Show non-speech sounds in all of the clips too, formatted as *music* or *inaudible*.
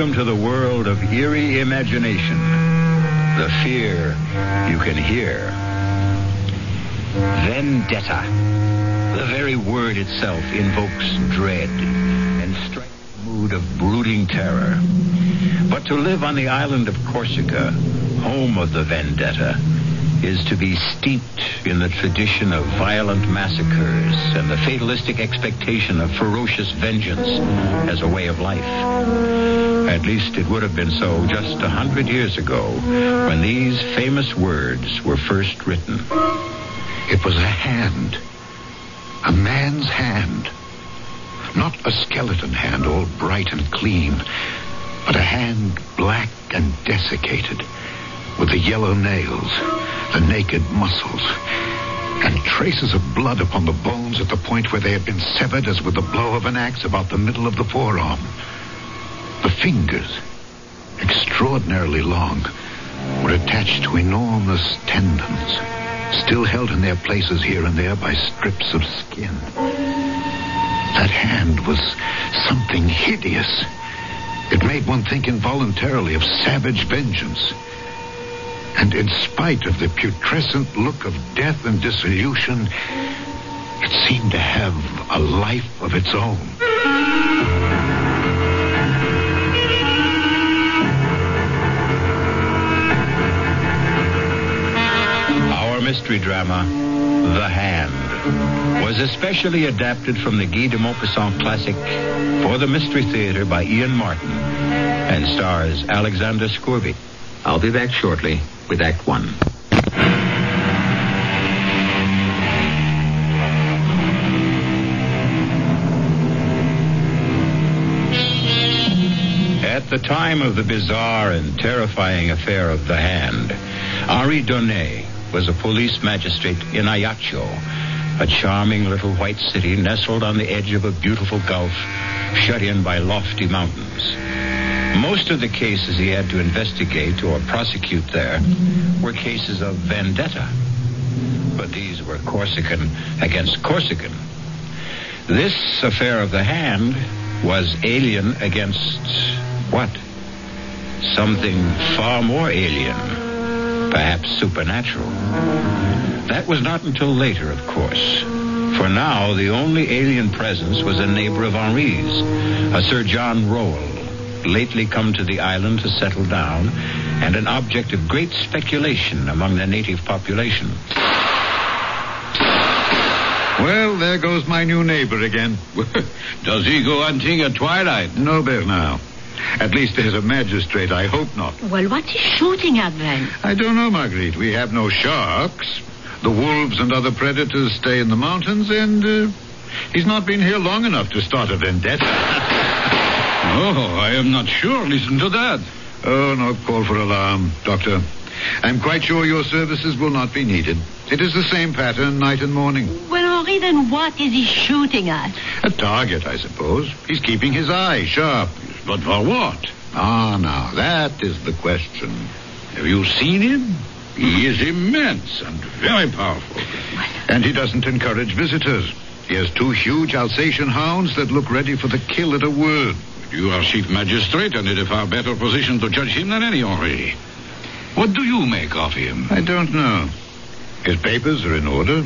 Welcome to the world of eerie imagination. The fear you can hear. Vendetta. The very word itself invokes dread and strikes a mood of brooding terror. But to live on the island of Corsica, home of the vendetta, is to be steeped in the tradition of violent massacres and the fatalistic expectation of ferocious vengeance as a way of life. At least it would have been so just a hundred years ago when these famous words were first written. It was a hand. A man's hand. Not a skeleton hand, all bright and clean, but a hand black and desiccated, with the yellow nails, the naked muscles, and traces of blood upon the bones at the point where they had been severed as with the blow of an axe about the middle of the forearm. The fingers, extraordinarily long, were attached to enormous tendons, still held in their places here and there by strips of skin. That hand was something hideous. It made one think involuntarily of savage vengeance. And in spite of the putrescent look of death and dissolution, it seemed to have a life of its own. Mystery drama, The Hand, was especially adapted from the Guy de Maupassant classic for the Mystery Theater by Ian Martin and stars Alexander Scourby. I'll be back shortly with Act One. At the time of the bizarre and terrifying affair of the hand, Henri Donnet was a police magistrate in Ajaccio, a charming little white city nestled on the edge of a beautiful gulf, shut in by lofty mountains. Most of the cases he had to investigate or prosecute there were cases of vendetta. But these were Corsican against Corsican. This affair of the hand was alien against what? Something far more alien, perhaps supernatural. That was not until later, of course. For now, the only alien presence was a neighbor of Henri's, a Sir John Rowell, lately come to the island to settle down, and an object of great speculation among the native population. Well, there goes my new neighbor again. *laughs* Does he go hunting at twilight? No, Bernard. At least as a magistrate, I hope not. Well, what's he shooting at then? I don't know, Marguerite. We have no sharks. The wolves and other predators stay in the mountains, and uh, he's not been here long enough to start a vendetta. *laughs* Oh, I am not sure. Listen to that. oh, no call for alarm, Doctor. I'm quite sure your services will not be needed. It is the same pattern night and morning. Well, Henri, then what is he shooting at? A target, I suppose. He's keeping his eye sharp. But for what? Ah, now, that is the question. Have you seen him? He is immense and very powerful. And he doesn't encourage visitors. He has two huge Alsatian hounds that look ready for the kill at a word. You are chief magistrate and in a far better position to judge him than any Henri. What do you make of him? I don't know. His papers are in order.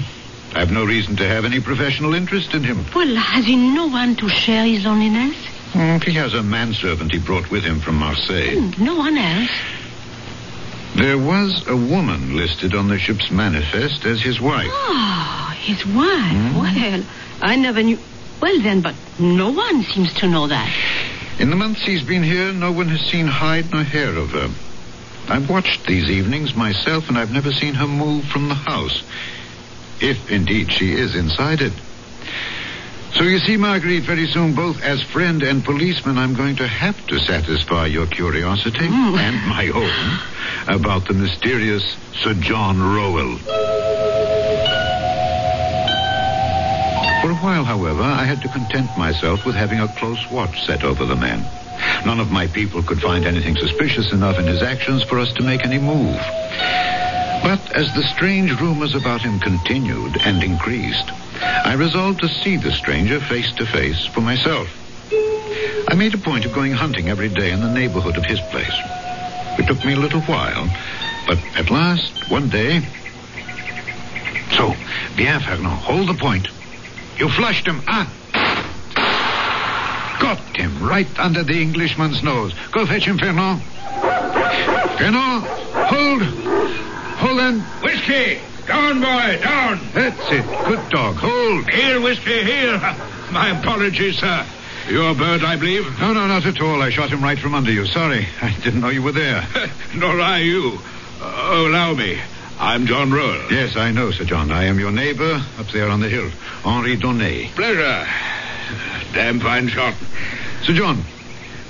I've no reason to have any professional interest in him. Well, has he no one to share his loneliness? Mm, he has a manservant he brought with him from Marseille. No one else. There was a woman listed on the ship's manifest as his wife. Oh, his wife. Well, I never knew. Well, then, but no one seems to know that. In the months he's been here, no one has seen hide nor hair of her. I've watched these evenings myself, and I've never seen her move from the house. If indeed she is inside it. So you see, Marguerite, very soon, both as friend and policeman, I'm going to have to satisfy your curiosity hmm. *laughs* and my own about the mysterious Sir John Rowell. For a while, however, I had to content myself with having a close watch set over the man. None of my people could find anything suspicious enough in his actions for us to make any move. But as the strange rumors about him continued and increased, I resolved to see the stranger face to face for myself. I made a point of going hunting every day in the neighborhood of his place. It took me a little while, but at last, one day. So, bien, Fernand, hold the point. You flushed him, ah? Got him right under the Englishman's nose. Go fetch him, Fernand. Fernand, hold. Hold on. Whiskey! Down, boy, down! That's it. Good dog. Hold. Here, Whiskey, here! My apologies, sir. Your bird, I believe? No, no, not at all. I shot him right from under you. Sorry. I didn't know you were there. *laughs* Nor I you. Oh, allow me. I'm John Rowell. Yes, I know, Sir John. I am your neighbor up there on the hill, Henri Donnet. Pleasure. Damn fine shot. Sir John,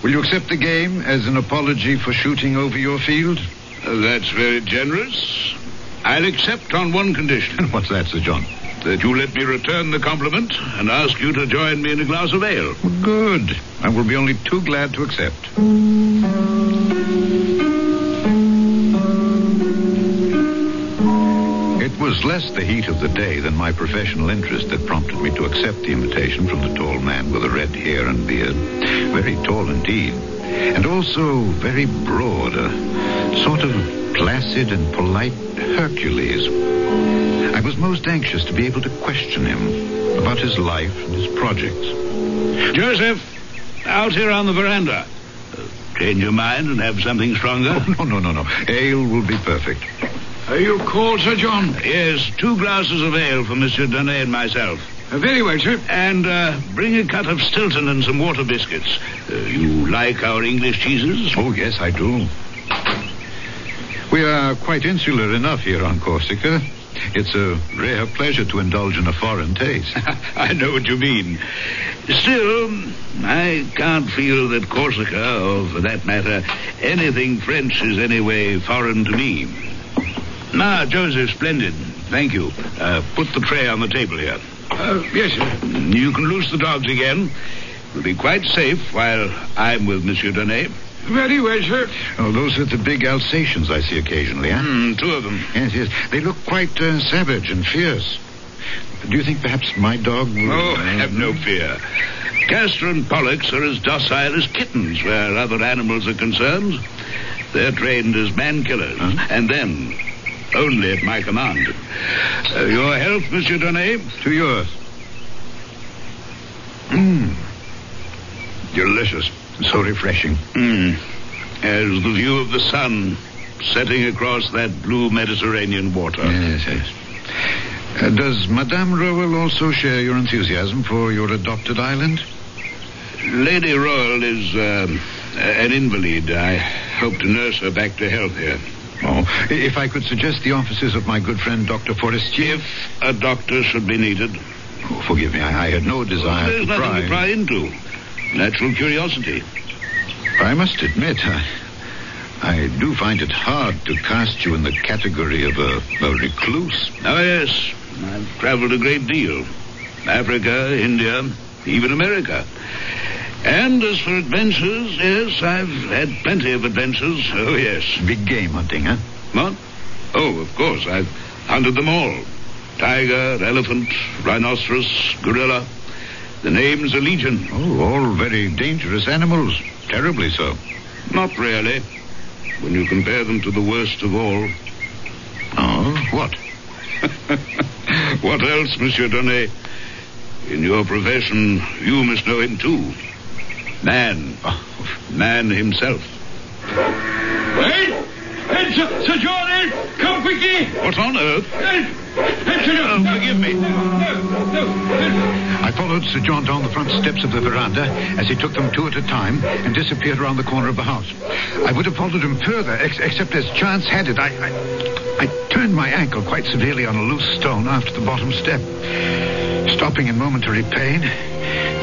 will you accept the game as an apology for shooting over your field? That's very generous. I'll accept on one condition. And *laughs* what's that, Sir John? That you let me return the compliment and ask you to join me in a glass of ale. Good. I will be only too glad to accept. It was less the heat of the day than my professional interest that prompted me to accept the invitation from the tall man with the red hair and beard. Very tall indeed. And also very broad, a sort of placid and polite Hercules. I was most anxious to be able to question him about his life and his projects. Joseph, out here on the veranda. Uh, change your mind and have something stronger? Oh, no, no, no, no. Ale will be perfect. Are you cold, Sir John? Yes, two glasses of ale for Monsieur Donnet and myself. Very well, sir. And uh, bring a cut of Stilton and some water biscuits. Uh, you like our English cheeses? Oh, yes, I do. We are quite insular enough here on Corsica. It's a rare pleasure to indulge in a foreign taste. *laughs* I know what you mean. Still, I can't feel that Corsica, or for that matter, anything French is anyway foreign to me. Ah, Joseph, splendid. Thank you. Uh, put the tray on the table here. Uh, yes, sir. You can loose the dogs again. We'll be quite safe while I'm with Monsieur Donnet. Very well, sir. Oh, those are the big Alsatians I see occasionally, huh? Hmm, two of them. Yes, yes. They look quite uh, savage and fierce. Do you think perhaps my dog will... Oh, have no fear. Castor and Pollux are as docile as kittens where other animals are concerned. They're trained as man killers, Huh? and then only at my command. Uh, your health, Monsieur Donnet? To yours. Mmm. Delicious. So refreshing. Hmm. As the view of the sun setting across that blue Mediterranean water. Yes, yes. Uh, does Madame Rowell also share your enthusiasm for your adopted island? Lady Rowell is um, an invalid. I hope to nurse her back to health here. Oh, if I could suggest the offices of my good friend Dr. Forestier. If a doctor should be needed, Oh, forgive me, I, I had no desire there's to nothing pry. to pry into. Natural curiosity. I must admit, I, I do find it hard to cast you in the category of a, a recluse. Oh, yes. I've traveled a great deal. Africa, India, even America. And as for adventures, yes, I've had plenty of adventures. Oh, yes. Big game hunting, huh? What? Oh, of course. I've hunted them all. Tiger, elephant, rhinoceros, gorilla. The name's a legion. Oh, all very dangerous animals. Terribly so. Not really. When you compare them to the worst of all. Oh, what? *laughs* what else, Monsieur Donnet? In your profession, you must know him too. Man. Man himself. Wait! Hey, Sir, Sir John, eh? come quickly! What on earth? Sir John! Oh, forgive me. No, no, no. I followed Sir John down the front steps of the veranda as he took them two at a time and disappeared around the corner of the house. I would have followed him further, ex- except as chance had it, I, I, I turned my ankle quite severely on a loose stone after the bottom step. Stopping in momentary pain,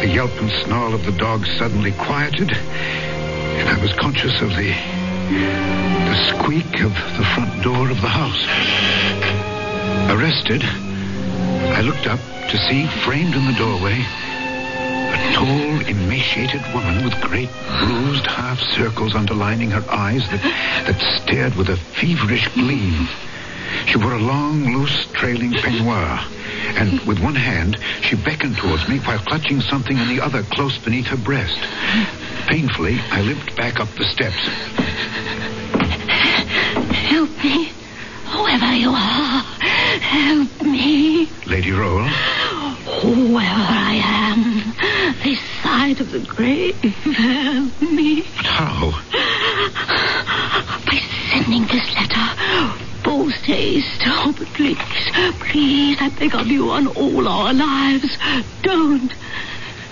the yelp and snarl of the dog suddenly quieted, and I was conscious of the the squeak of the front door of the house. Arrested, I looked up to see, framed in the doorway, a tall, emaciated woman with great bruised half circles underlining her eyes that, that stared with a feverish gleam. She wore a long, loose, trailing peignoir, and with one hand she beckoned towards me while clutching something in the other close beneath her breast. Painfully, I limped back up the steps. Help me. Whoever you are, help me. Lady Rowell, Whoever I am, this side of the grave, help me. but how? By sending this letter. Oh, but please, please, I beg of you on all our lives. Don't.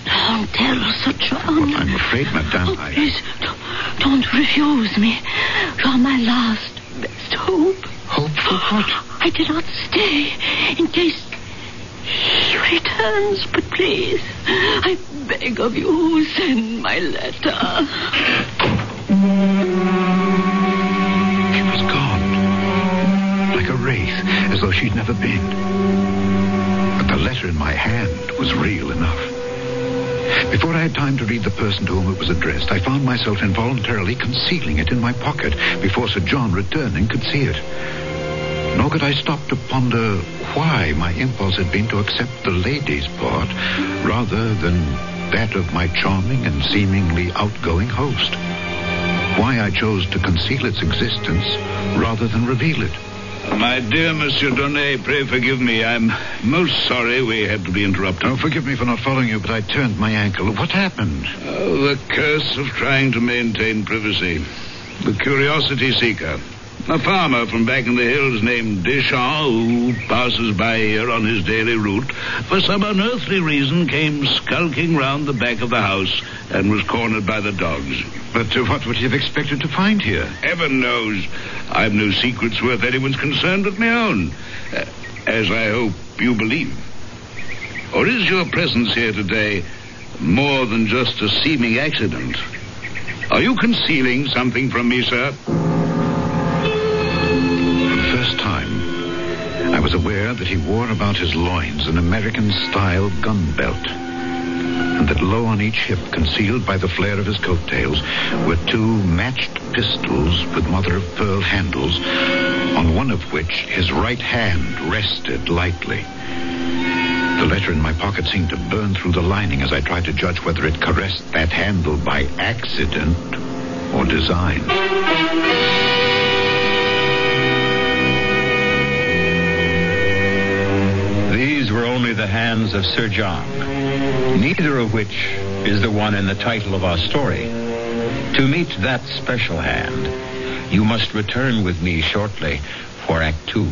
Don't tell Sir John. I'm afraid, madame, Oh, I... please, don't, don't refuse me. You're my last, best hope. Hope for what? I cannot stay in case he returns, but please, I beg of you, send my letter. She'd never been. But the letter in my hand was real enough. Before I had time to read the person to whom it was addressed, I found myself involuntarily concealing it in my pocket before Sir John, returning, could see it. Nor could I stop to ponder why my impulse had been to accept the lady's part rather than that of my charming and seemingly outgoing host. Why I chose to conceal its existence rather than reveal it. My dear Monsieur Donnet, pray forgive me. I'm most sorry we had to be interrupted. Oh, forgive me for not following you, but I turned my ankle. What happened? Oh, the curse of trying to maintain privacy. The curiosity seeker. A farmer from back in the hills named Deschamps, who passes by here on his daily route, for some unearthly reason came skulking round the back of the house and was cornered by the dogs. But uh, what would you have expected to find here? Heaven knows I've no secrets worth anyone's concern but my own, uh, as I hope you believe. Or is your presence here today more than just a seeming accident? Are you concealing something from me, sir? Aware that he wore about his loins an American-style gun belt. And that low on each hip, concealed by the flare of his coattails, were two matched pistols with mother-of-pearl handles, on one of which his right hand rested lightly. The letter in my pocket seemed to burn through the lining as I tried to judge whether it caressed that handle by accident or design. The hands of Sir John, neither of which is the one in the title of our story. To meet that special hand, you must return with me shortly for Act Two.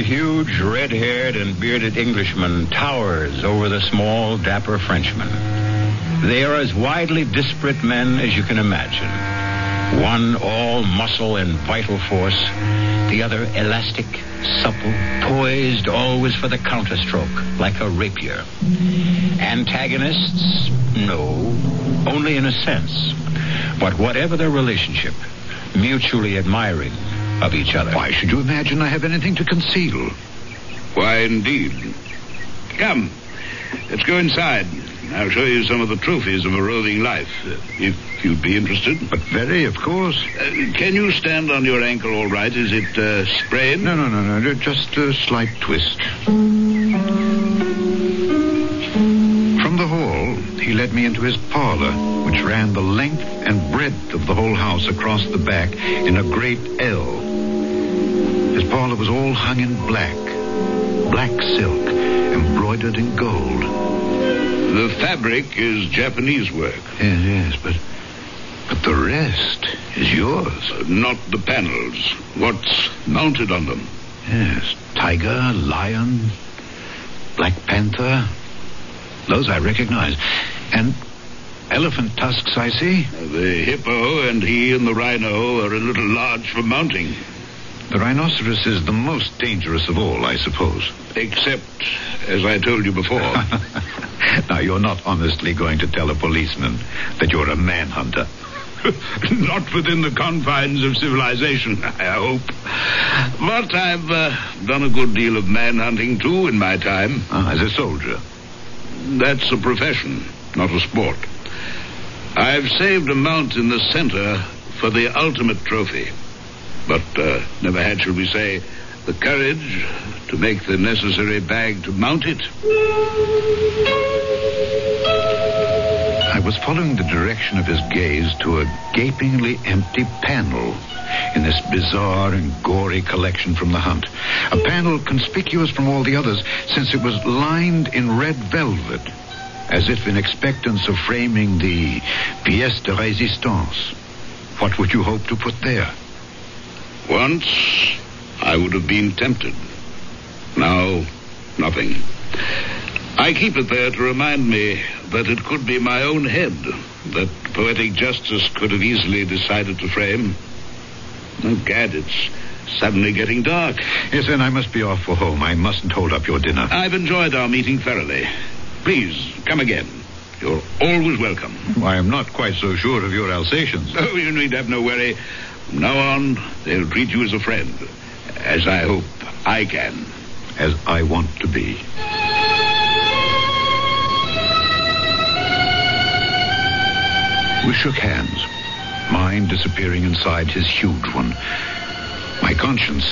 The huge red-haired and bearded Englishman towers over the small, dapper Frenchman. They are as widely disparate men as you can imagine. One all muscle and vital force, the other elastic, supple, poised always for the counterstroke, like a rapier. Antagonists? No, only in a sense. But whatever their relationship, mutually admiring of each other. Why should you imagine I have anything to conceal? Why, indeed. Come, let's go inside. I'll show you some of the trophies of a roving life, uh, if you'd be interested. But very, of course. Uh, can you stand on your ankle all right? Is it uh, sprained? No, no, no, no. Just a slight twist. From the hall, he led me into his parlor, which ran the length and breadth of the whole house across the back in a great L. His parlor was all hung in black, black silk, embroidered in gold. The fabric is Japanese work. Yes, yes, but but the rest is yours. Uh, not the panels. What's mounted on them? Yes, tiger, lion, black panther. Those I recognize. And elephant tusks, I see. The hippo and he and the rhino are a little large for mounting. The rhinoceros is the most dangerous of all, I suppose. Except, as I told you before. *laughs* now, you're not honestly going to tell a policeman that you're a manhunter. *laughs* not within the confines of civilization, *laughs* I hope. But I've uh, done a good deal of manhunting, too, in my time. Ah, as a soldier? That's a profession, not a sport. I've saved a mount in the center for the ultimate trophy but uh, never had, shall we say, the courage to make the necessary bag to mount it. I was following the direction of his gaze to a gapingly empty panel in this bizarre and gory collection from the hunt. A panel conspicuous from all the others since it was lined in red velvet, as if in expectance of framing the pièce de résistance. What would you hope to put there? Once, I would have been tempted. Now, nothing. I keep it there to remind me that it could be my own head that poetic justice could have easily decided to frame. Oh, gad, it's suddenly getting dark. Yes, then I must be off for home. I mustn't hold up your dinner. I've enjoyed our meeting thoroughly. Please, come again. You're always welcome. I am not quite so sure of your Alsatians. Oh, you need have no worry. From now on, they'll treat you as a friend, as I hope I can. As I want to be. We shook hands, mine disappearing inside his huge one. My conscience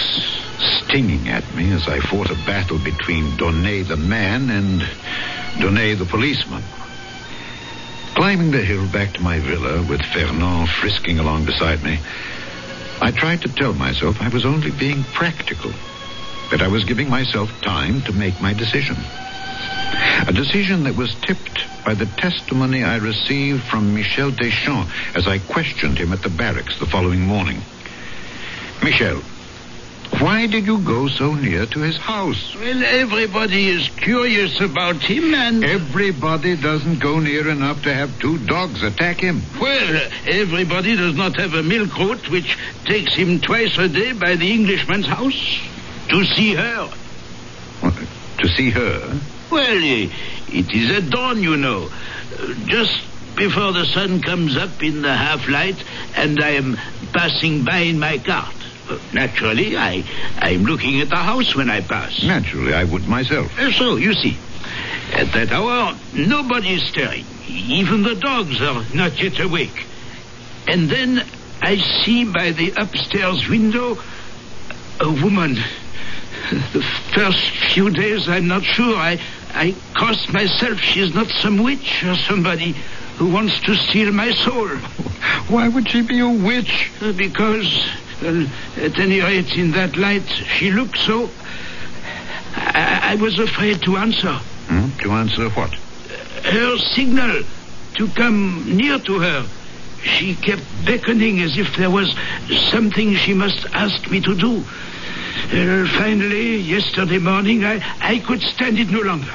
stinging at me as I fought a battle between Donnet the man and Donnet the policeman. Climbing the hill back to my villa with Fernand frisking along beside me, I tried to tell myself I was only being practical, that I was giving myself time to make my decision. A decision that was tipped by the testimony I received from Michel Deschamps as I questioned him at the barracks the following morning. Michel, why did you go so near to his house? Well, everybody is curious about him, and. Everybody doesn't go near enough to have two dogs attack him. Well, everybody does not have a milk route which takes him twice a day by the Englishman's house to see her. What, to see her? Well, it is at dawn, you know. Just before the sun comes up in the half light, and I am passing by in my cart. Naturally, I, I'm looking at the house when I pass. Naturally, I would myself. Uh, so, you see, at that hour, nobody is stirring. Even the dogs are not yet awake. And then I see by the upstairs window a woman. The first few days, I'm not sure. I, I crossed myself she's not some witch or somebody who wants to steal my soul. Why would she be a witch? Uh, because well, at any rate, in that light, she looked so. I, I was afraid to answer. Hmm? To answer what? Her signal to come near to her. She kept beckoning as if there was something she must ask me to do. Finally, yesterday morning, I, I could stand it no longer.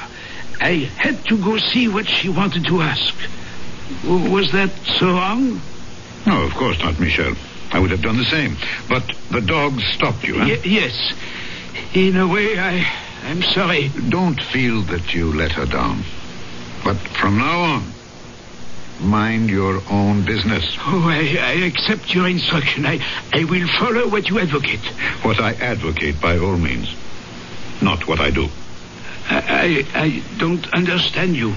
I had to go see what she wanted to ask. Was that so wrong? No, of course not, Michel. I would have done the same. But the dogs stopped you, huh? Y- yes. In a way, I, I'm sorry. Don't feel that you let her down. But from now on, mind your own business. Oh, I, I accept your instruction. I, I will follow what you advocate. What I advocate, by all means. Not what I do. I, I, I don't understand you.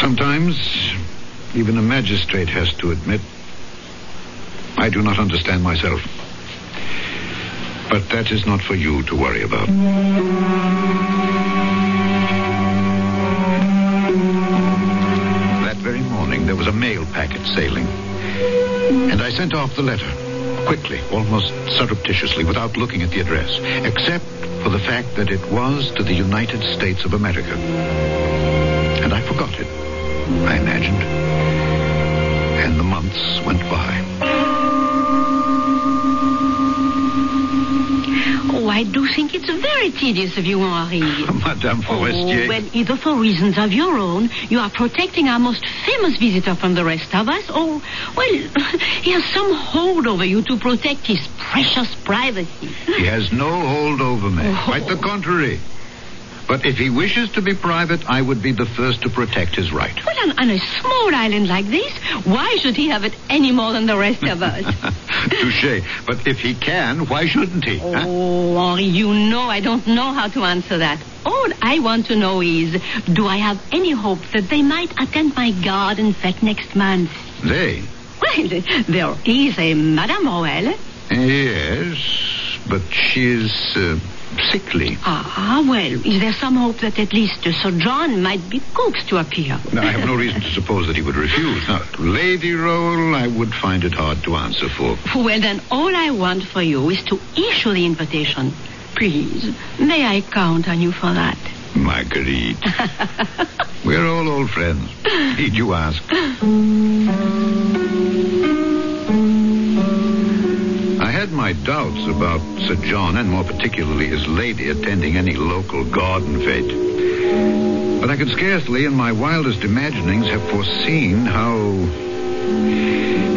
Sometimes, even a magistrate has to admit I do not understand myself. But that is not for you to worry about. That very morning, there was a mail packet sailing. And I sent off the letter, quickly, almost surreptitiously, without looking at the address, except for the fact that it was to the United States of America. And I forgot it, I imagined. And the months went by. Oh, I do think it's very tedious of you, Henri. *laughs* Madame Forestier. Oh, well, either for reasons of your own, you are protecting our most famous visitor from the rest of us, or, well, *laughs* he has some hold over you to protect his precious privacy. He has no hold over me. Oh. Quite the oh. contrary. But if he wishes to be private, I would be the first to protect his right. Well, on, on a small island like this, why should he have it any more than the rest of us? *laughs* Touche. But if he can, why shouldn't he? huh? Oh, Henri, you know I don't know how to answer that. All I want to know is, do I have any hope that they might attend my garden fete next month? They? Well, there is a Madame Rowell. Yes, but she is uh, sickly. Ah, well, is there some hope that at least Sir John might be coaxed to appear? Now, I have no reason to suppose that he would refuse. Now, Lady Rowell, I would find it hard to answer for. Well, then all I want for you is to issue the invitation. Please, may I count on you for that? Marguerite. *laughs* We're all old friends. Need you ask? *laughs* Had my doubts about Sir John, and more particularly his lady, attending any local garden fete. But I could scarcely, in my wildest imaginings, have foreseen how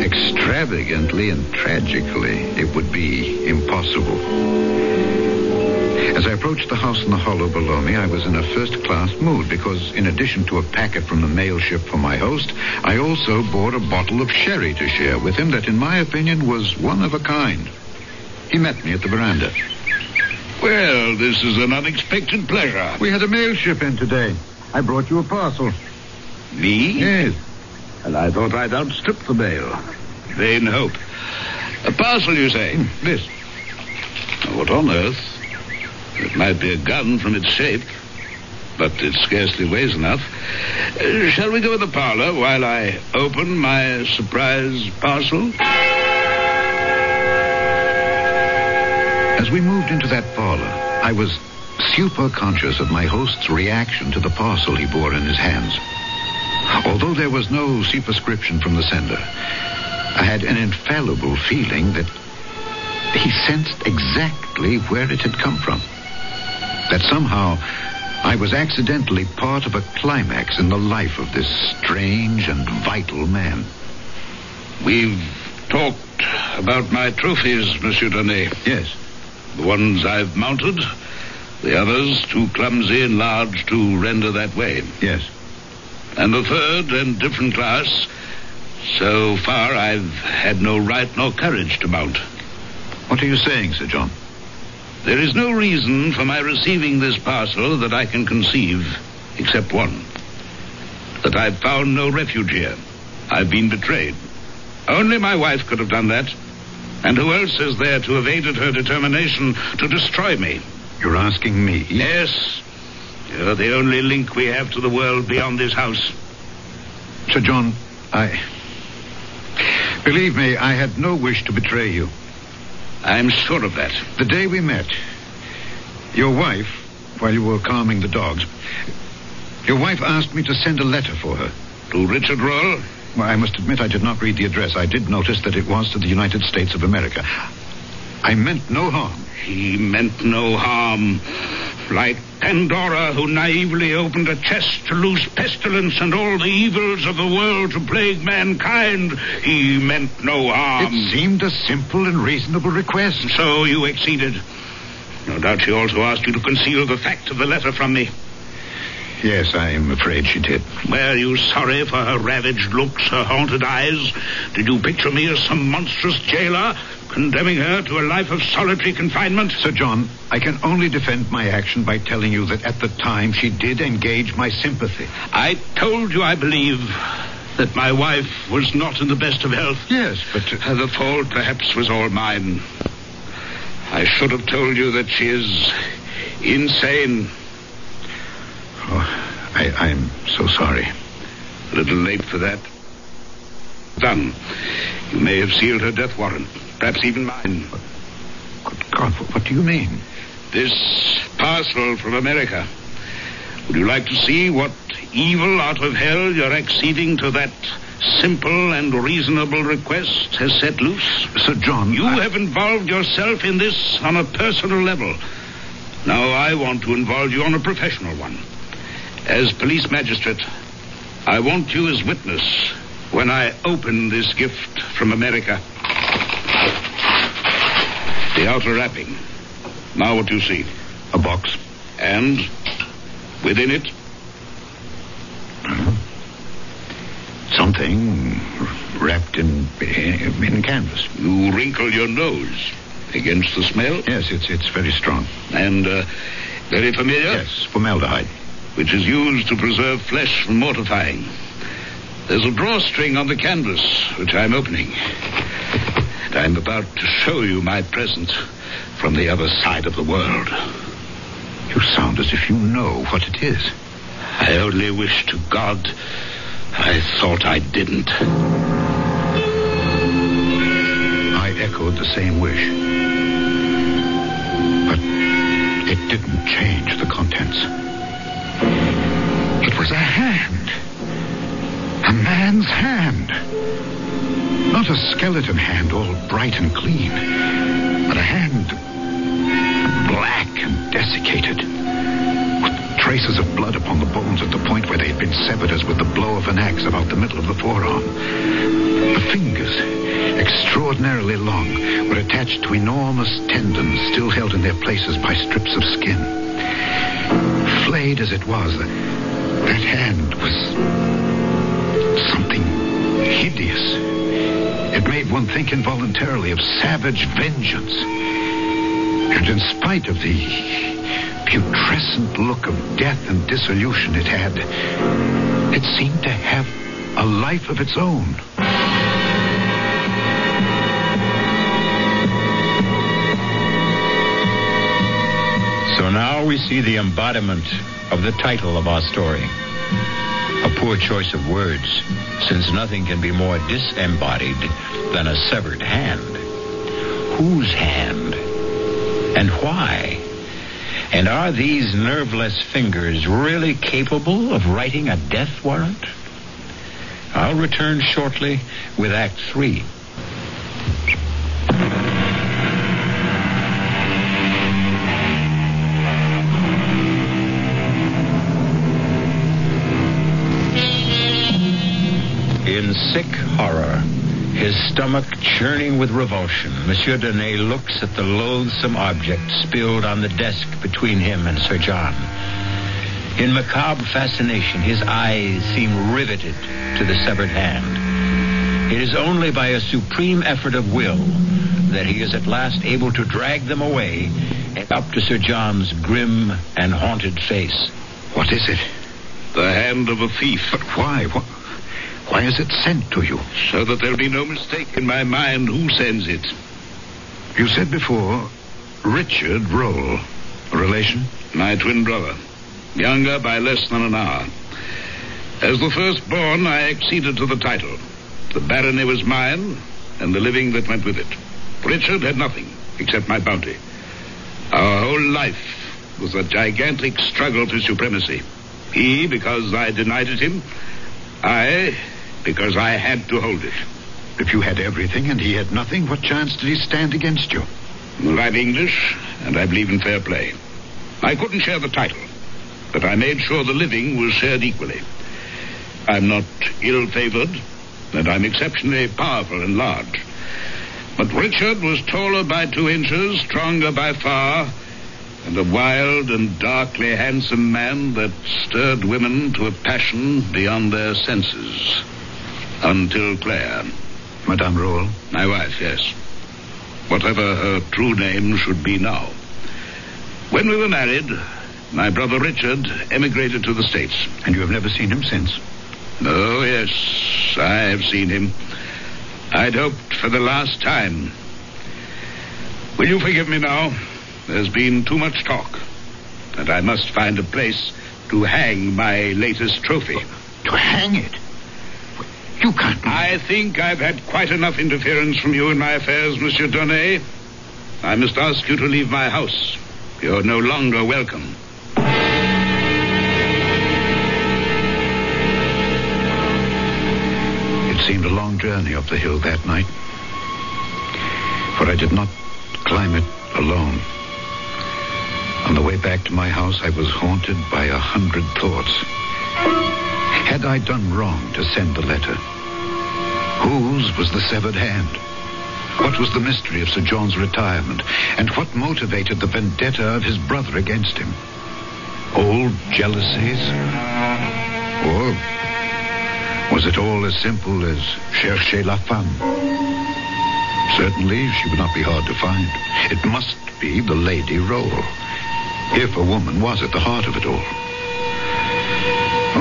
extravagantly and tragically it would be impossible. As I approached the house in the hollow below me, I was in a first-class mood because, in addition to a packet from the mail ship for my host, I also bought a bottle of sherry to share with him that, in my opinion, was one of a kind. He met me at the veranda. Well, this is an unexpected pleasure. We had a mail ship in today. I brought you a parcel. Me? Yes. And I thought I'd outstrip the mail. Vain hope. A parcel, you say? Hmm, this. What on earth? It might be a gun from its shape, but it scarcely weighs enough. Uh, shall we go in the parlor while I open my surprise parcel? As we moved into that parlor, I was super conscious of my host's reaction to the parcel he bore in his hands. Although there was no superscription from the sender, I had an infallible feeling that he sensed exactly where it had come from. That somehow I was accidentally part of a climax in the life of this strange and vital man. We've talked about my trophies, Monsieur Donnet. Yes. The ones I've mounted, the others too clumsy and large to render that way. Yes. And the third and different class, so far I've had no right nor courage to mount. What are you saying, Sir John? There is no reason for my receiving this parcel that I can conceive, except one. That I've found no refuge here. I've been betrayed. Only my wife could have done that. And who else is there to have aided her determination to destroy me? You're asking me? Yes. You're the only link we have to the world beyond this house. Sir John, I. Believe me, I had no wish to betray you. I'm sure of that. The day we met, your wife, while you were calming the dogs, your wife asked me to send a letter for her. To Richard Rowell? Well, I must admit I did not read the address. I did notice that it was to the United States of America. I meant no harm. He meant no harm. Like Pandora, who naively opened a chest to loose pestilence and all the evils of the world to plague mankind, he meant no harm. It seemed a simple and reasonable request. So you acceded. No doubt she also asked you to conceal the fact of the letter from me. Yes, I am afraid she did. Were you sorry for her ravaged looks, her haunted eyes? Did you picture me as some monstrous jailer, condemning her to a life of solitary confinement? Sir John, I can only defend my action by telling you that at the time she did engage my sympathy. I told you, I believe, that my wife was not in the best of health. Yes, but. Uh, the fault perhaps was all mine. I should have told you that she is insane. Oh, I, I'm so sorry. A little late for that. Done. You may have sealed her death warrant, perhaps even mine. Good God, what, do you mean? This parcel from America. Would you like to see what evil out of hell your acceding to that simple and reasonable request has set loose? Sir John, You I- have involved yourself in this on a personal level. Now I want to involve you on a professional one. As police magistrate, I want you as witness when I open this gift from America. The outer wrapping. Now what do you see? A box. And within it, Something wrapped in, in, canvas. you wrinkle your nose against the smell. Yes, it's it's very strong. And uh, very familiar. Yes, formaldehyde. which is used to preserve flesh from mortifying. There's a drawstring on the canvas, which I'm opening. And I'm about to show you my present from the other side of the world. You sound as if you know what it is. I only wish to God I thought I didn't. I echoed the same wish. But it didn't change the contents. It was a hand. A man's hand. Not a skeleton hand, all bright and clean, but a hand black and desiccated, with traces of blood upon the bones at the point where they had been severed as with the blow of an axe about the middle of the forearm. The fingers, extraordinarily long, were attached to enormous tendons still held in their places by strips of skin. Flayed as it was, that hand was something hideous. It made one think involuntarily of savage vengeance. And in spite of the putrescent look of death and dissolution it had, it seemed to have a life of its own. So now we see the embodiment of the title of our story. Poor choice of words, since nothing can be more disembodied than a severed hand. Whose hand? And why? And are these nerveless fingers really capable of writing a death warrant? I'll return shortly with Act Three. Sick horror, his stomach churning with revulsion, Monsieur Donnet looks at the loathsome object spilled on the desk between him and Sir John. In macabre fascination, his eyes seem riveted to the severed hand. It is only by a supreme effort of will that he is at last able to drag them away and up to Sir John's grim and haunted face. What is it? The hand of a thief. But why? Why, why is it sent to you? So that there'll be no mistake in my mind who sends it. You said before, Richard Rowell. A relation? My twin brother. Younger by less than an hour. As the firstborn, I acceded to the title. The barony was mine, and the living that went with it. Richard had nothing, except my bounty. Our whole life was a gigantic struggle for supremacy. He, because I denied it him. I, because I had to hold it. If you had everything and he had nothing, what chance did he stand against you? I'm English, and I believe in fair play. I couldn't share the title, but I made sure the living was shared equally. I'm not ill-favored, and I'm exceptionally powerful and large. But Richard was taller by two inches, stronger by far, and a wild and darkly handsome man that stirred women to a passion beyond their senses. Until Claire. Madame Rowell? My wife, yes. Whatever her true name should be now. When we were married, my brother Richard emigrated to the States. And you have never seen him since? Oh, yes, I have seen him. I'd hoped for the last time. Will you forgive me now? There's been too much talk, and I must find a place to hang my latest trophy. To hang it? You can't. I think I've had quite enough interference from you in my affairs, Monsieur Donnet. I must ask you to leave my house. You're no longer welcome. It seemed a long journey up the hill that night. For I did not climb it alone. On the way back to my house, I was haunted by a hundred thoughts. Had I done wrong to send the letter? Whose was the severed hand? What was the mystery of Sir John's retirement? And what motivated the vendetta of his brother against him? Old jealousies? Or was it all as simple as chercher la femme? Certainly, she would not be hard to find. It must be the Lady Rowell, if a woman was at the heart of it all.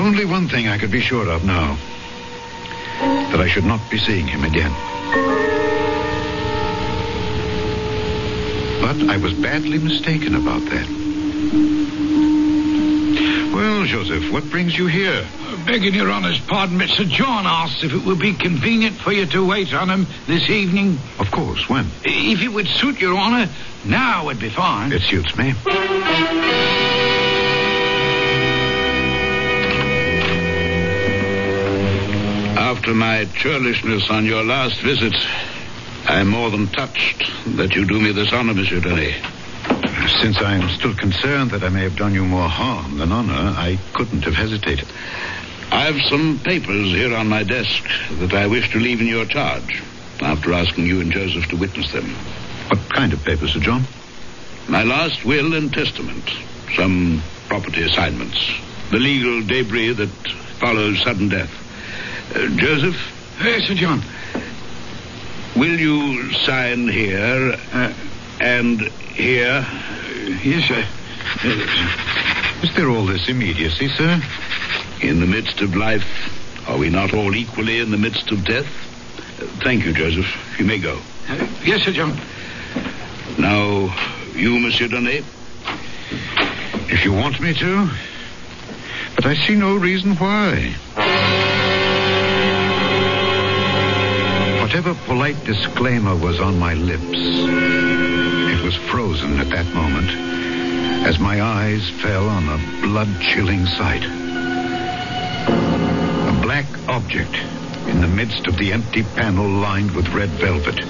Only one thing I could be sure of now that I should not be seeing him again. But I was badly mistaken about that. Well, Joseph, what brings you here? Begging your honour's pardon, but Sir John asks if it would be convenient for you to wait on him this evening. Of course, when? If it would suit your honour, now would be fine. It suits me. After my churlishness on your last visit, I am more than touched that you do me this honor, Monsieur Denis. Since I am still concerned that I may have done you more harm than honor, I couldn't have hesitated. I've some papers here on my desk that I wish to leave in your charge, after asking you and Joseph to witness them. What kind of papers, Sir John? My last will and testament, some property assignments, the legal debris that follows sudden death. Uh, Joseph, Yes, Sir John. will you sign here uh, and here? Yes, sir. Is there all this immediacy, sir? In the midst of life, are we not all equally in the midst of death? Uh, thank you, Joseph. You may go. Uh, yes, Sir John. Now, you, Monsieur Donnet. If you want me to. But I see no reason why. Whatever polite disclaimer was on my lips, it was frozen at that moment as my eyes fell on a blood chilling sight. A black object in the midst of the empty panel lined with red velvet.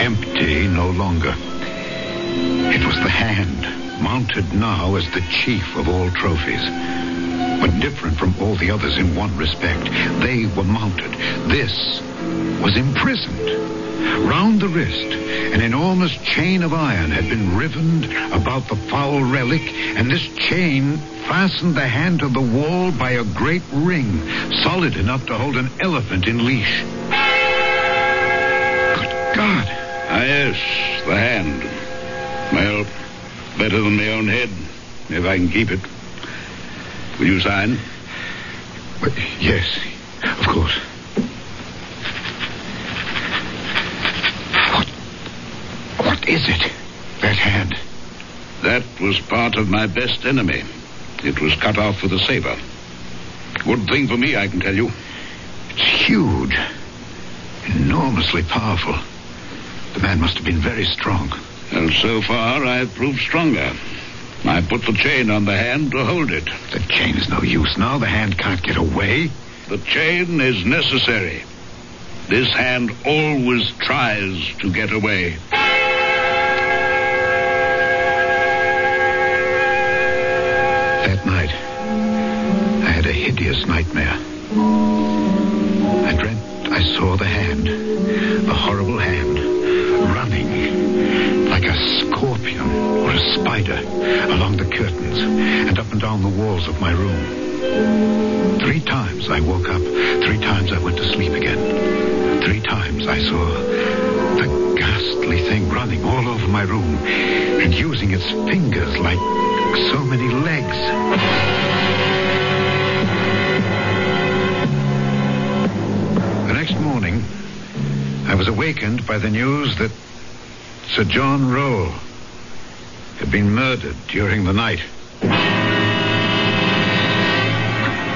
Empty no longer. It was the hand, mounted now as the chief of all trophies. But different from all the others in one respect. They were mounted. This was imprisoned. Round the wrist, an enormous chain of iron had been rivened about the foul relic, and this chain fastened the hand to the wall by a great ring, solid enough to hold an elephant in leash. Good God! Ah, yes, the hand. Well, better than my own head, if I can keep it. Will you sign? But, yes, of course. What? What is it? That hand. That was part of my best enemy. It was cut off with a saber. Good thing for me, I can tell you. It's huge. Enormously powerful. The man must have been very strong. And so far, I've proved stronger. I put the chain on the hand to hold it. The chain is no use now. The hand can't get away. The chain is necessary. This hand always tries to get away. That night, I had a hideous nightmare. I dreamt I saw the hand, a horrible hand, running like a scorpion or a spider along the curtains and up and down the walls of my room. Three times I woke up. Three times I went to sleep again. Three times I saw the ghastly thing running all over my room and using its fingers like so many legs. The next morning, I was awakened by the news that Sir John Rowell been murdered during the night.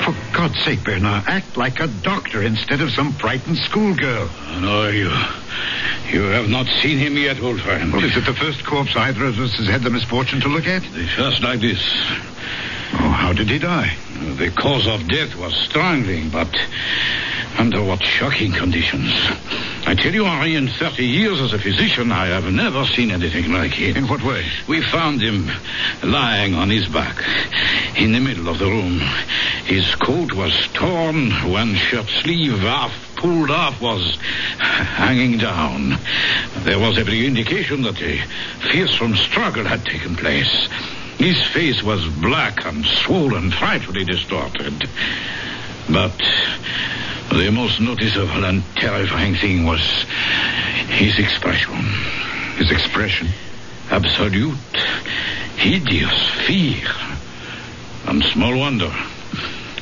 For God's sake, Bernard, act like a doctor instead of some frightened schoolgirl. No, you. You have not seen him yet, old friend. Well, is it the first corpse either of us has had the misfortune to look at? Just like this. Oh, how did he die? The cause of death was strangling, but under what shocking conditions. I tell you, Henri, in 30 years as a physician, I have never seen anything like it. In what way? We found him lying on his back in the middle of the room. His coat was torn, one shirt sleeve half pulled off was hanging down. There was every indication that a fearsome struggle had taken place. His face was black and swollen, frightfully distorted. But the most noticeable and terrifying thing was his expression. His expression? Absolute, hideous fear. And small wonder.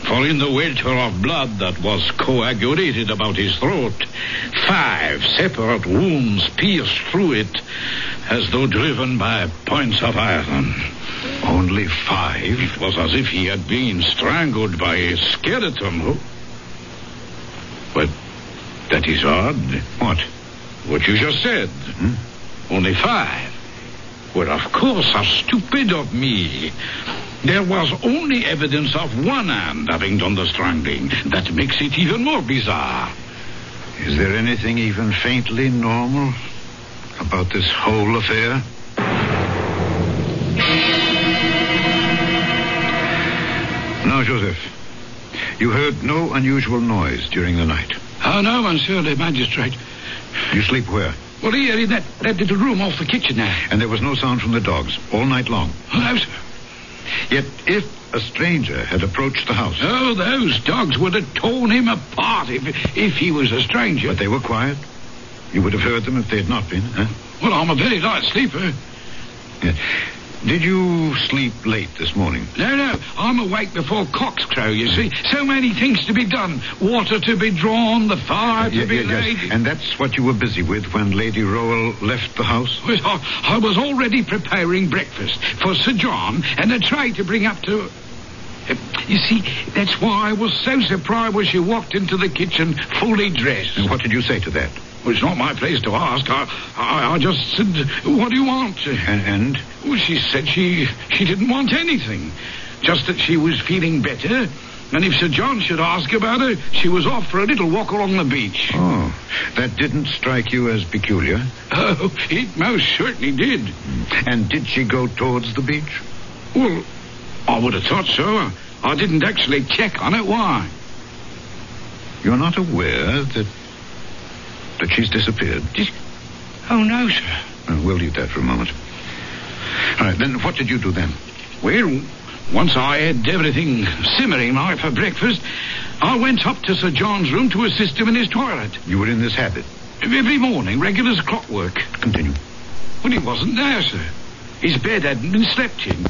For in the welter of blood that was coagulated about his throat, five separate wounds pierced through it as though driven by points of iron. Only five? It was as if he had been strangled by a skeleton. But that is odd. What? What you just said. Hmm? Only five. Well, of course, how stupid of me. There was only evidence of one hand having done the strangling. That makes it even more bizarre. Is there anything even faintly normal about this whole affair? Now, Joseph, you heard no unusual noise during the night. Oh, no, monsieur le magistrate. You sleep where? Well, here in that, that little room off the kitchen there. And there was no sound from the dogs all night long. Oh, no, sir. Yet, if a stranger had approached the house. Oh, those dogs would have torn him apart if, if he was a stranger. But they were quiet. You would have heard them if they had not been, huh? Well, I'm a very light sleeper. Yeah. Did you sleep late this morning? No, no. I'm awake before cocks crow, you see. So many things to be done. Water to be drawn, the fire to Yeah, be yeah, laid. yes. And that's what you were busy with when Lady Rowell left the house? I, I was already preparing breakfast for Sir John and a tray to bring up to... Uh, You see, that's why I was so surprised when she walked into the kitchen fully dressed. And what did you say to that? Well, it's not my place to ask. I, I, I just said, what do you want? And, and Well, she said she, she didn't want anything. Just that she was feeling better. And if Sir John should ask about her, she was off for a little walk along the beach. oh, that didn't strike you as peculiar. Oh, it most certainly did. And did she go towards the beach? Well, I would have thought so. I didn't actually check on it. Why? You're not aware that that she's disappeared. Just... Oh, no, sir. Uh, we'll leave that for a moment. All right, then what did you do then? Well, once I had everything simmering like for breakfast, I went up to Sir John's room to assist him in his toilet. You were in this habit. Every morning, regular as clockwork. Continue. Well, he wasn't there, sir. His bed hadn't been slept in.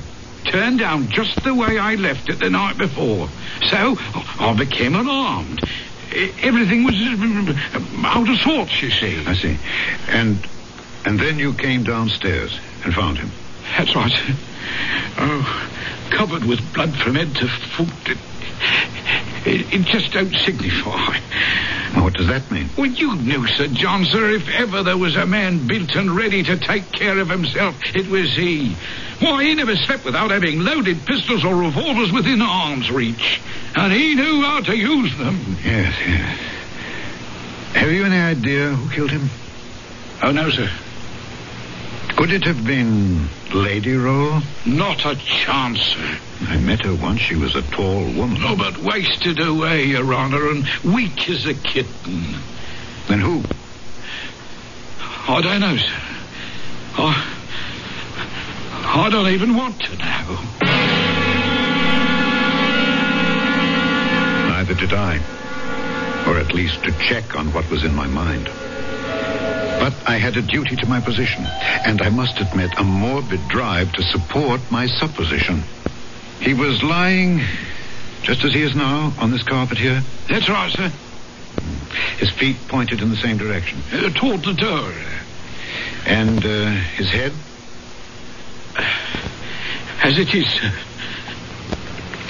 Turned down just the way I left it the night before. So I became alarmed. Everything was uh, out of sorts, you see. I see. And and then you came downstairs and found him. That's right. Oh, covered with blood from head to foot. It, it, it just don't signify. Now, what does that mean? Well, you knew, Sir John, sir, if ever there was a man built and ready to take care of himself, it was he. Why, he never slept without having loaded pistols or revolvers within arm's reach. And he knew how to use them. Yes, yes. Have you any idea who killed him? Oh, no, sir. Could it have been Lady Rowell? Not a chance, sir. I met her once. She was a tall woman. No, but wasted away, Your Honor, and weak as a kitten. Then who? I don't know, sir. I, I don't even want to know. Neither did I. Or at least to check on what was in my mind. But I had a duty to my position, and I must admit a morbid drive to support my supposition. He was lying just as he is now on this carpet here. That's right, sir. His feet pointed in the same direction. Uh, toward the door. And uh, his head? As it is, sir.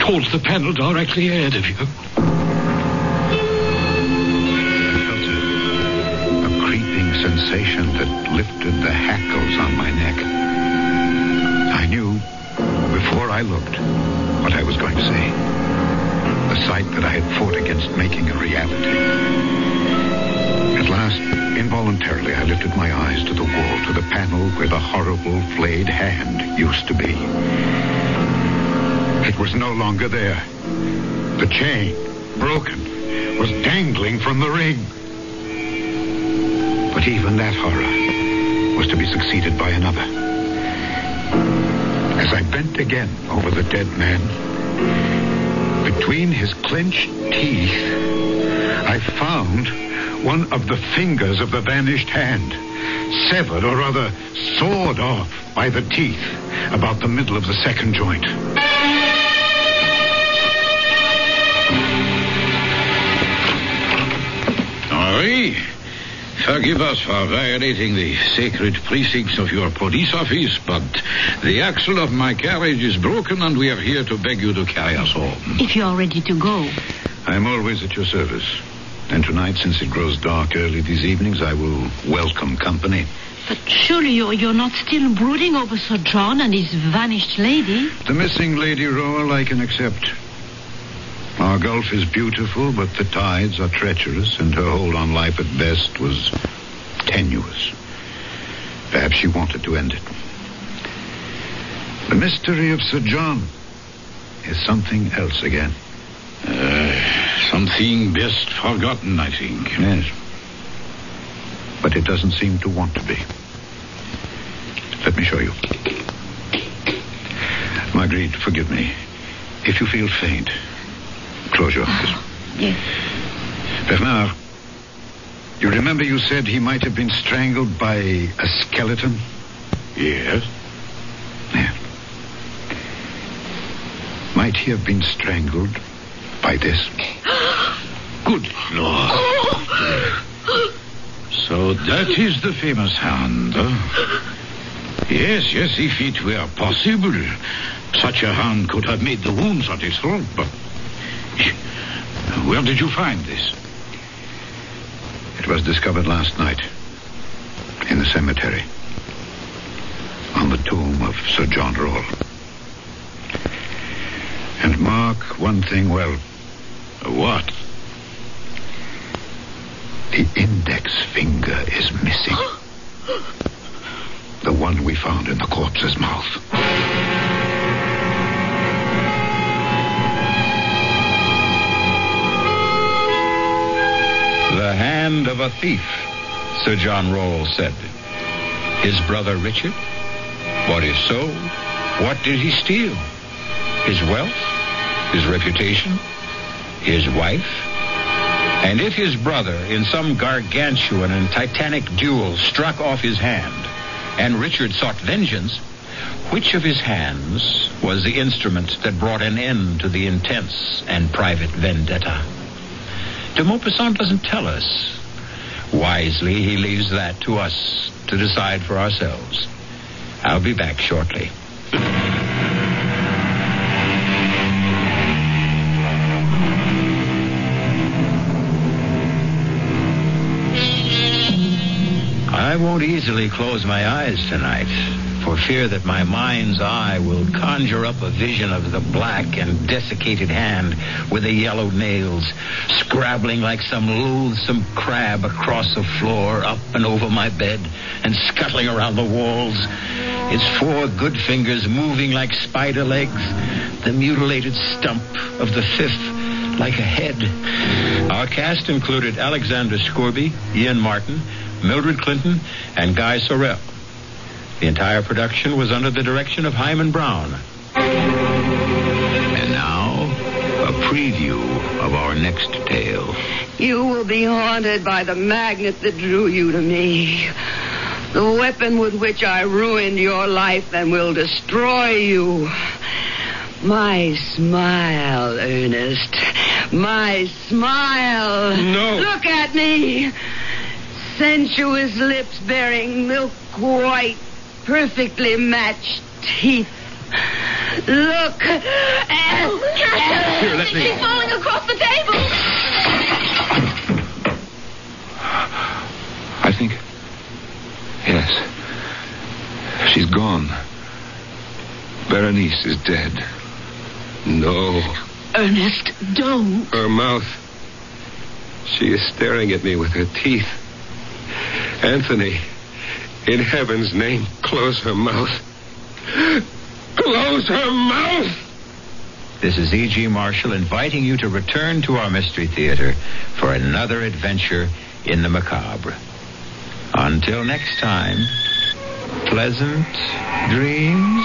Towards the panel directly ahead of you. Sensation that lifted the hackles on my neck. I knew, before I looked, what I was going to see. The sight that I had fought against making a reality. At last, involuntarily, I lifted my eyes to the wall, to the panel where the horrible flayed hand used to be. It was no longer there. The chain, broken, was dangling from the ring. But even that horror was to be succeeded by another. As I bent again over the dead man, between his clenched teeth, I found one of the fingers of the vanished hand, severed or rather sawed off by the teeth about the middle of the second joint. Henri, forgive us for violating the sacred precincts of your police office, but the axle of my carriage is broken and we are here to beg you to carry us home. If you are ready to go. I'm always at your service. And tonight, since it grows dark early these evenings, I will welcome company. But surely you're, you're not still brooding over Sir John and his vanished lady? The missing Lady Rowell I can accept. Our gulf is beautiful, but the tides are treacherous, and her hold on life at best was tenuous. Perhaps she wanted to end it. The mystery of Sir John is something else again. Uh, something best forgotten, I think. Yes. But it doesn't seem to want to be. Let me show you. Marguerite, forgive me. If you feel faint, close your ah, eyes. Yes. Bernard, you remember you said he might have been strangled by a skeleton? Yes. Yeah. Might he have been strangled by this? *gasps* Good Lord. So that is the famous hand, huh? Yes, yes, if it were possible, such a hand could have made the wounds on his throat, but... Where did you find this? It was discovered last night in the cemetery on the tomb of Sir John Rowell. And mark one thing well. What? The index finger is missing. *gasps* the one we found in the corpse's mouth. The hand of a thief, Sir John Rowell said. His brother Richard? What is so? What did he steal? His wealth? His reputation? His wife? And if his brother, in some gargantuan and titanic duel, struck off his hand, and Richard sought vengeance, which of his hands was the instrument that brought an end to the intense and private vendetta? De Maupassant doesn't tell us. Wisely, he leaves that to us to decide for ourselves. I'll be back shortly. I won't easily close my eyes tonight, for fear that my mind's eye will conjure up a vision of the black and desiccated hand with the yellow nails, scrabbling like some loathsome crab across the floor, up and over my bed, and scuttling around the walls. Its four good fingers moving like spider legs, the mutilated stump of the fifth like a head. Our cast included Alexander Scourby, Ian Martin, Mildred Clinton, and Guy Sorel. The entire production was under the direction of Himan Brown. And now, a preview of our next tale. You will be haunted by the magnet that drew you to me. The weapon with which I ruined your life and will destroy you. My smile, Ernest. My smile. No. Look at me. Sensuous lips bearing milk white, perfectly matched teeth. Look. At, oh, Here, let me- She's falling across the table. I think. Yes. She's gone. Berenice is dead. No. Ernest, don't. Her mouth. She is staring at me with her teeth. Anthony, in heaven's name, close her mouth. Close her mouth! This is E.G. Marshall inviting you to return to our Mystery Theater for another adventure in the macabre. Until next time, pleasant dreams.